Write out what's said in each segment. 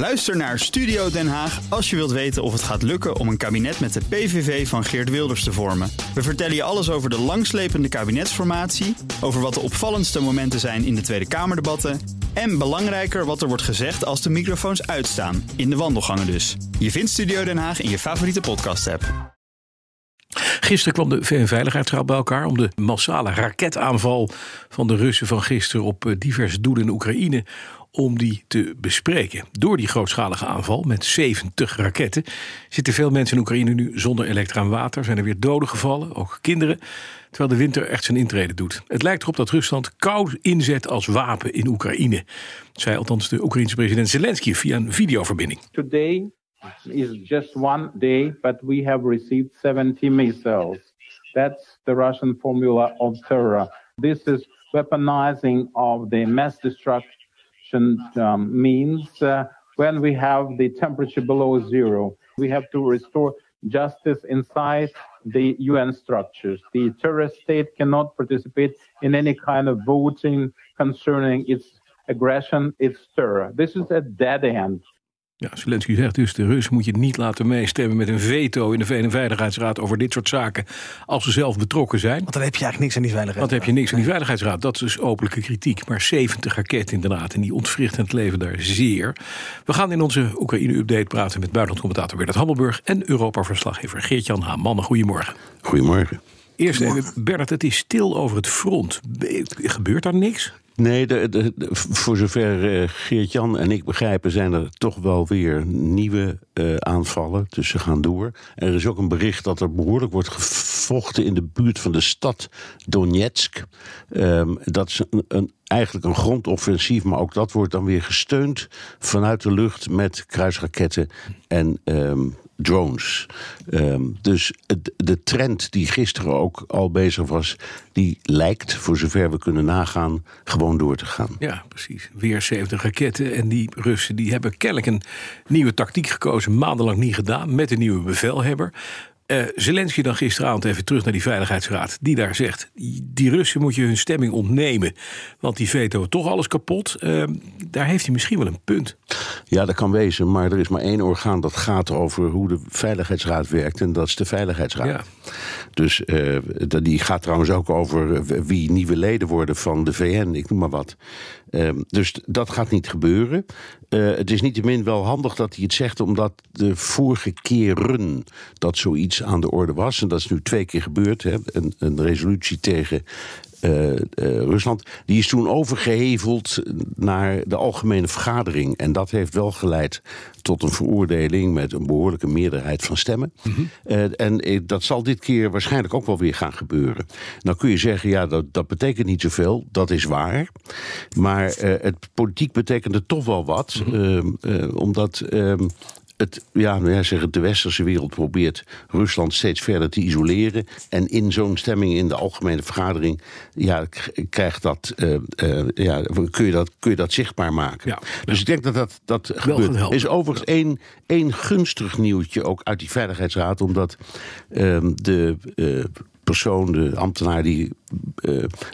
Luister naar Studio Den Haag als je wilt weten of het gaat lukken om een kabinet met de PVV van Geert Wilders te vormen. We vertellen je alles over de langslepende kabinetsformatie, over wat de opvallendste momenten zijn in de Tweede Kamerdebatten en belangrijker wat er wordt gezegd als de microfoons uitstaan, in de wandelgangen dus. Je vindt Studio Den Haag in je favoriete podcast-app. Gisteren kwam de VN-veiligheidsraad bij elkaar om de massale raketaanval van de Russen van gisteren op eh, diverse doelen in Oekraïne om die te bespreken. Door die grootschalige aanval met 70 raketten zitten veel mensen in Oekraïne nu zonder elektra en water. Zijn er weer doden gevallen, ook kinderen. Terwijl de winter echt zijn intrede doet. Het lijkt erop dat Rusland koud inzet als wapen in Oekraïne. Zei althans de Oekraïense president Zelensky via een videoverbinding. Today is just one day, but we have received 70 missiles. That's the Russian formula of terror. This is weaponizing of the mass destruction um, means uh, when we have the temperature below zero. We have to restore justice inside the UN structures. The terrorist state cannot participate in any kind of voting concerning its aggression, its terror. This is a dead end. Ja, Zelensky zegt dus, de Rus moet je niet laten meestemmen met een veto in de VN-veiligheidsraad over dit soort zaken als ze zelf betrokken zijn. Want dan heb je eigenlijk niks aan die veiligheidsraad. Want dan heb je niks aan die veiligheidsraad. Dat is dus openlijke kritiek. Maar 70 raketten inderdaad en die ontwrichten het leven daar zeer. We gaan in onze Oekraïne-update praten met buitenlandcommentator Bernard Hammelburg en Europa-verslaggever Geert-Jan Haan. Mannen, goedemorgen. Goedemorgen. Eerst even, Bernard, het is stil over het front. Gebeurt daar niks? Nee, voor zover uh, Geert-Jan en ik begrijpen, zijn er toch wel weer nieuwe uh, aanvallen. Dus ze gaan door. Er is ook een bericht dat er behoorlijk wordt gevochten in de buurt van de stad Donetsk. Um, dat is een, eigenlijk een grondoffensief, maar ook dat wordt dan weer gesteund vanuit de lucht met kruisraketten en um, drones. Um, dus de trend die gisteren ook al bezig was, die lijkt, voor zover we kunnen nagaan, gewoon door te gaan. Ja, precies. Weer 70 raketten. En die Russen die hebben kennelijk een nieuwe tactiek gekozen, maandenlang niet gedaan, met een nieuwe bevelhebber. Uh, Zelensky dan gisteravond even terug naar die Veiligheidsraad. Die daar zegt, die Russen moet je hun stemming ontnemen. Want die veto toch alles kapot. Uh, daar heeft hij misschien wel een punt. Ja, dat kan wezen. Maar er is maar één orgaan dat gaat over hoe de Veiligheidsraad werkt. En dat is de Veiligheidsraad. Ja. Dus uh, die gaat trouwens ook over wie nieuwe leden worden van de VN. Ik noem maar wat. Um, dus dat gaat niet gebeuren. Uh, het is niettemin wel handig dat hij het zegt, omdat de vorige keren dat zoiets aan de orde was, en dat is nu twee keer gebeurd, hè, een, een resolutie tegen uh, uh, Rusland, die is toen overgeheveld naar de algemene vergadering. En dat heeft wel geleid tot een veroordeling met een behoorlijke meerderheid van stemmen. Mm -hmm. uh, en dat zal dit keer waarschijnlijk ook wel weer gaan gebeuren. Nou kun je zeggen, ja, dat, dat betekent niet zoveel. Dat is waar. Maar het politiek betekende toch wel wat. Mm -hmm. omdat het, ja, nou ja, zeg, de westerse wereld probeert Rusland steeds verder te isoleren. En in zo'n stemming in de algemene vergadering ja, krijgt dat, uh, uh, ja, kun, je dat, kun je dat zichtbaar maken. Ja, dus ja. ik denk dat dat, dat gebeurt. Er is overigens één, één gunstig nieuwtje ook uit die Veiligheidsraad, omdat uh, de uh, persoon, de ambtenaar die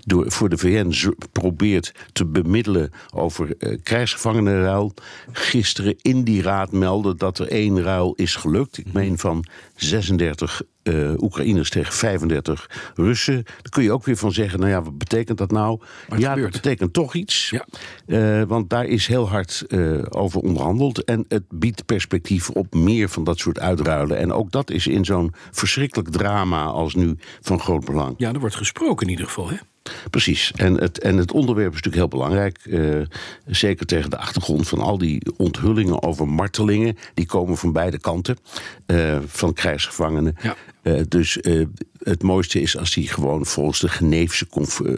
door, voor de VN probeert te bemiddelen over uh, krijgsgevangenenruil, gisteren in die raad meldde dat er één ruil is gelukt. Ik meen van 36 uh, Oekraïners tegen 35 Russen. Daar kun je ook weer van zeggen, nou ja, wat betekent dat nou? Ja, gebeurt. dat betekent toch iets. Ja. Uh, want daar is heel hard uh, over onderhandeld. En het biedt perspectief op meer van dat soort uitruilen. En ook dat is in zo'n verschrikkelijk drama als nu van groot belang. Ja, er wordt gesproken in ieder geval, hè? Precies. En het, en het onderwerp is natuurlijk heel belangrijk. Uh, zeker tegen de achtergrond van al die onthullingen over martelingen. Die komen van beide kanten uh, van krijgsgevangenen. Ja. Uh, dus het mooiste is als die gewoon volgens de Geneefse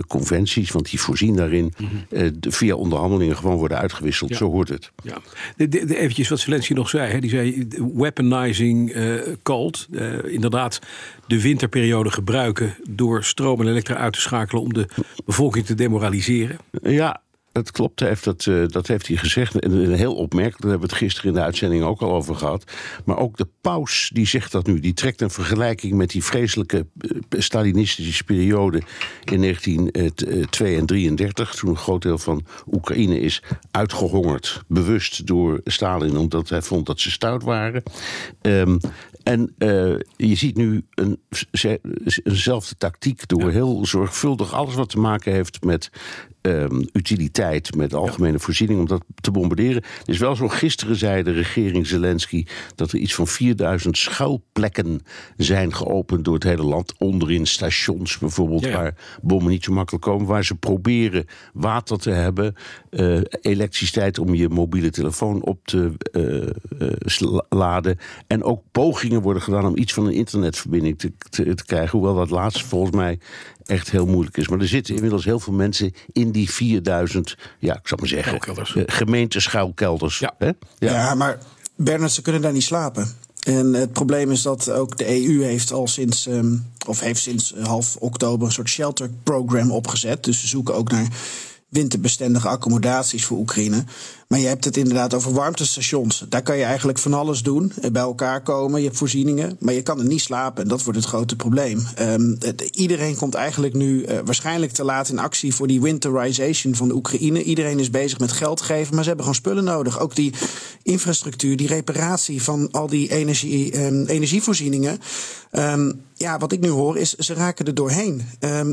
conventies, want die voorzien daarin, mm -hmm. via onderhandelingen gewoon worden uitgewisseld. Ja. Zo hoort het. Ja. De, de, de, eventjes wat Zelensky nog zei. Hè. Die zei weaponizing cult. inderdaad, de winterperiode gebruiken door stroom en elektra uit te schakelen om de bevolking te demoraliseren. Ja, dat klopt. Heeft dat, uh, dat heeft hij gezegd. En heel opmerkelijk, daar hebben we het gisteren in de uitzending ook al over gehad. Maar ook de paus die zegt dat nu. Die trekt een vergelijking met die vreselijke Stalinistische periode in 1932 en 33. Toen een groot deel van Oekraïne is uitgehongerd. Bewust door Stalin, omdat hij vond dat ze stout waren. Um, en uh, je ziet nu een, eenzelfde tactiek door heel zorgvuldig alles wat te maken heeft met um, utiliteit, met algemene voorziening, om dat te bombarderen. Het is wel zo, gisteren zei de regering Zelensky dat er iets van 4000 schuilplekken zijn geopend door het hele land. Onderin stations bijvoorbeeld, waar bommen niet zo makkelijk komen. Waar ze proberen water te hebben, uh, elektriciteit om je mobiele telefoon op te uh, laden. En ook pogingen worden gedaan om iets van een internetverbinding te, te, te krijgen. Hoewel dat laatste volgens mij echt heel moeilijk is. Maar er zitten inmiddels heel veel mensen in die 4000, ja, ik zou maar zeggen, uh, gemeenteschuilkelders. Ja. Hè? Ja. ja, maar Bernard, ze kunnen daar niet slapen. En het probleem is dat ook de EU heeft al sinds, um, of heeft sinds half oktober een soort shelter program opgezet. Dus ze zoeken ook naar winterbestendige accommodaties voor Oekraïne. Maar je hebt het inderdaad over warmtestations. Daar kan je eigenlijk van alles doen, eh, bij elkaar komen. Je hebt voorzieningen, maar je kan er niet slapen. En dat wordt het grote probleem. Um, iedereen komt eigenlijk nu uh, waarschijnlijk te laat in actie voor die winterization van de Oekraïne. Iedereen is bezig met geld geven, maar ze hebben gewoon spullen nodig. Ook die infrastructuur, die reparatie van al die energie, um, energievoorzieningen. Um, ja, wat ik nu hoor is, ze raken er doorheen.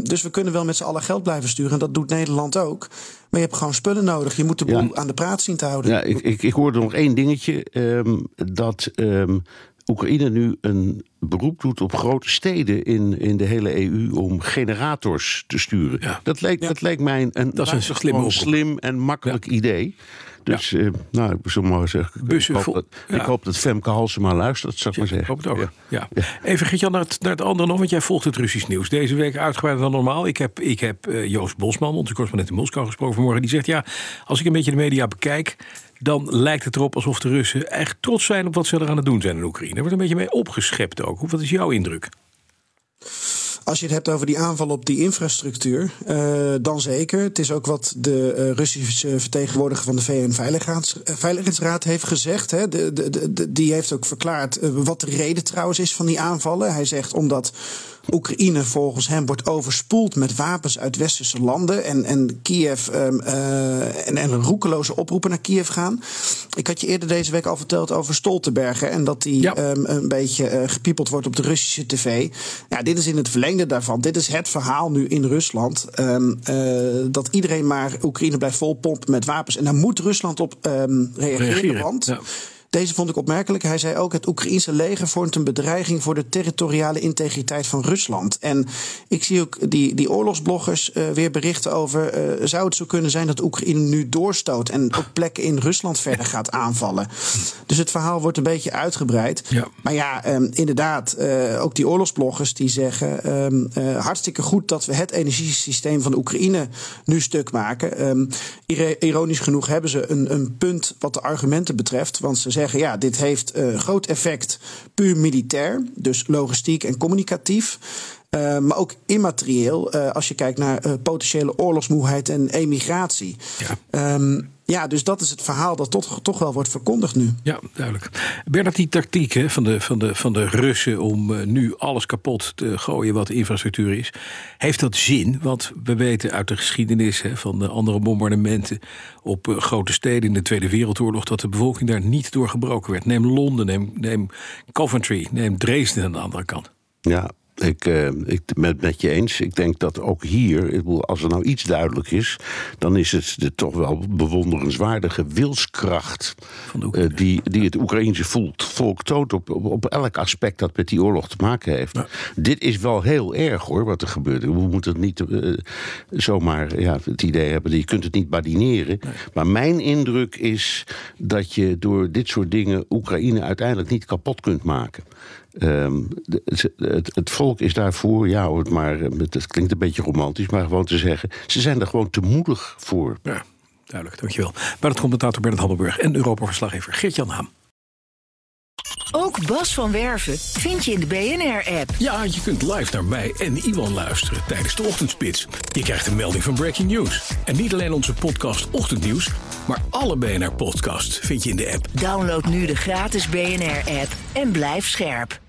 Dus we kunnen wel met z'n allen geld blijven sturen. En dat doet Nederland ook. Maar je hebt gewoon spullen nodig. Je moet de boel aan de praat zien te houden. Ja, ik, ik, ik hoorde nog één dingetje. Um, dat um, Oekraïne nu een beroep doet op grote steden in, in de hele EU om generators te sturen. Ja. Dat, lijkt, ja. dat lijkt mij een, dat is een slim, slim en makkelijk idee. Dus uh, nou, ik zou maar zeggen, ik hoop, dat, ik hoop dat Femke Halsema luistert, zou ik maar zeggen. Hoop het ook. Ja. ja. Even Gert-Jan naar het, naar het andere nog, want jij volgt het Russisch nieuws. Deze week uitgebreider dan normaal. Ik heb, ik heb uh, Joost Bosman, onze correspondent in Moskou, gesproken vanmorgen. Die zegt, ja, als ik een beetje de media bekijk... dan lijkt het erop alsof de Russen echt trots zijn op wat ze er aan het doen zijn in Oekraïne. Er wordt een beetje mee opgeschept ook. Wat is jouw indruk? Als je het hebt over die aanval op die infrastructuur, uh, dan zeker. Het is ook wat de uh, Russische vertegenwoordiger van de VN-veiligheidsraad heeft gezegd. Hè. De, de, de, die heeft ook verklaard wat de reden trouwens is van die aanvallen. Hij zegt omdat Oekraïne volgens hem wordt overspoeld met wapens uit westerse landen. En, en Kiev um, uh, en, en roekeloze oproepen naar Kiev gaan. Ik had je eerder deze week al verteld over Stoltenberg. en dat die ja. um, een beetje uh, gepiepeld wordt op de Russische tv. Ja, dit is in het verlengde daarvan. Dit is het verhaal nu in Rusland. Um, uh, dat iedereen maar Oekraïne blijft volpompen met wapens. En daar moet Rusland op reageren. reageren. Want. Ja. Deze vond ik opmerkelijk. Hij zei ook: het Oekraïense leger vormt een bedreiging voor de territoriale integriteit van Rusland. En ik zie ook die, die oorlogsbloggers uh, weer berichten over. Uh, zou het zo kunnen zijn dat Oekraïne nu doorstoot en op plekken in Rusland verder gaat aanvallen? Dus het verhaal wordt een beetje uitgebreid. Ja. Maar ja, um, inderdaad, uh, ook die oorlogsbloggers die zeggen: um, hartstikke goed dat we het energiesysteem van Oekraïne nu stuk maken. Um, ironisch genoeg hebben ze een, een punt wat de argumenten betreft. Want ze zeggen zeggen: ja, dit heeft uh, groot effect puur militair, dus logistiek en communicatief. Uh, maar ook immaterieel, uh, als je kijkt naar uh, potentiële oorlogsmoeheid en emigratie. Ja. Um, ja, dus dat is het verhaal dat toch, toch wel wordt verkondigd nu. Ja, duidelijk. Bernard, die tactiek hè, van, de, van, de, van de Russen om uh, nu alles kapot te gooien wat infrastructuur is, heeft dat zin? Want we weten uit de geschiedenis hè, van de andere bombardementen op uh, grote steden in de Tweede Wereldoorlog dat de bevolking daar niet door gebroken werd. Neem Londen, neem, neem Coventry, neem Dresden aan de andere kant. Ja, ik, uh, ik met, met je eens. Ik denk dat ook hier, als er nou iets duidelijk is, dan is het de toch wel bewonderenswaardige wilskracht uh, die, die het Oekraïnse volk, volk toont op, op, op, elk aspect dat met die oorlog te maken heeft. Ja. Dit is wel heel erg hoor, wat er gebeurt. We moeten het niet uh, zomaar ja, het idee hebben, je kunt het niet badineren. Nee. Maar mijn indruk is dat je door dit soort dingen Oekraïne uiteindelijk niet kapot kunt maken. Um, het, het, het, volk is daarvoor, ja, maar het klinkt een beetje romantisch, maar gewoon te zeggen, ze zijn er gewoon te moedig voor. Ja, duidelijk, dankjewel. Bij het commentator Bernard Hammelburg en Europa-verslaggever Geert-Jan Haan. Ook Bas van Werven vind je in de BNR-app. Ja, je kunt live naar mij en Iwan luisteren tijdens de ochtendspits. Je krijgt een melding van Breaking News. En niet alleen onze podcast Ochtendnieuws, maar alle BNR-podcasts vind je in de app. Download nu de gratis BNR-app en blijf scherp.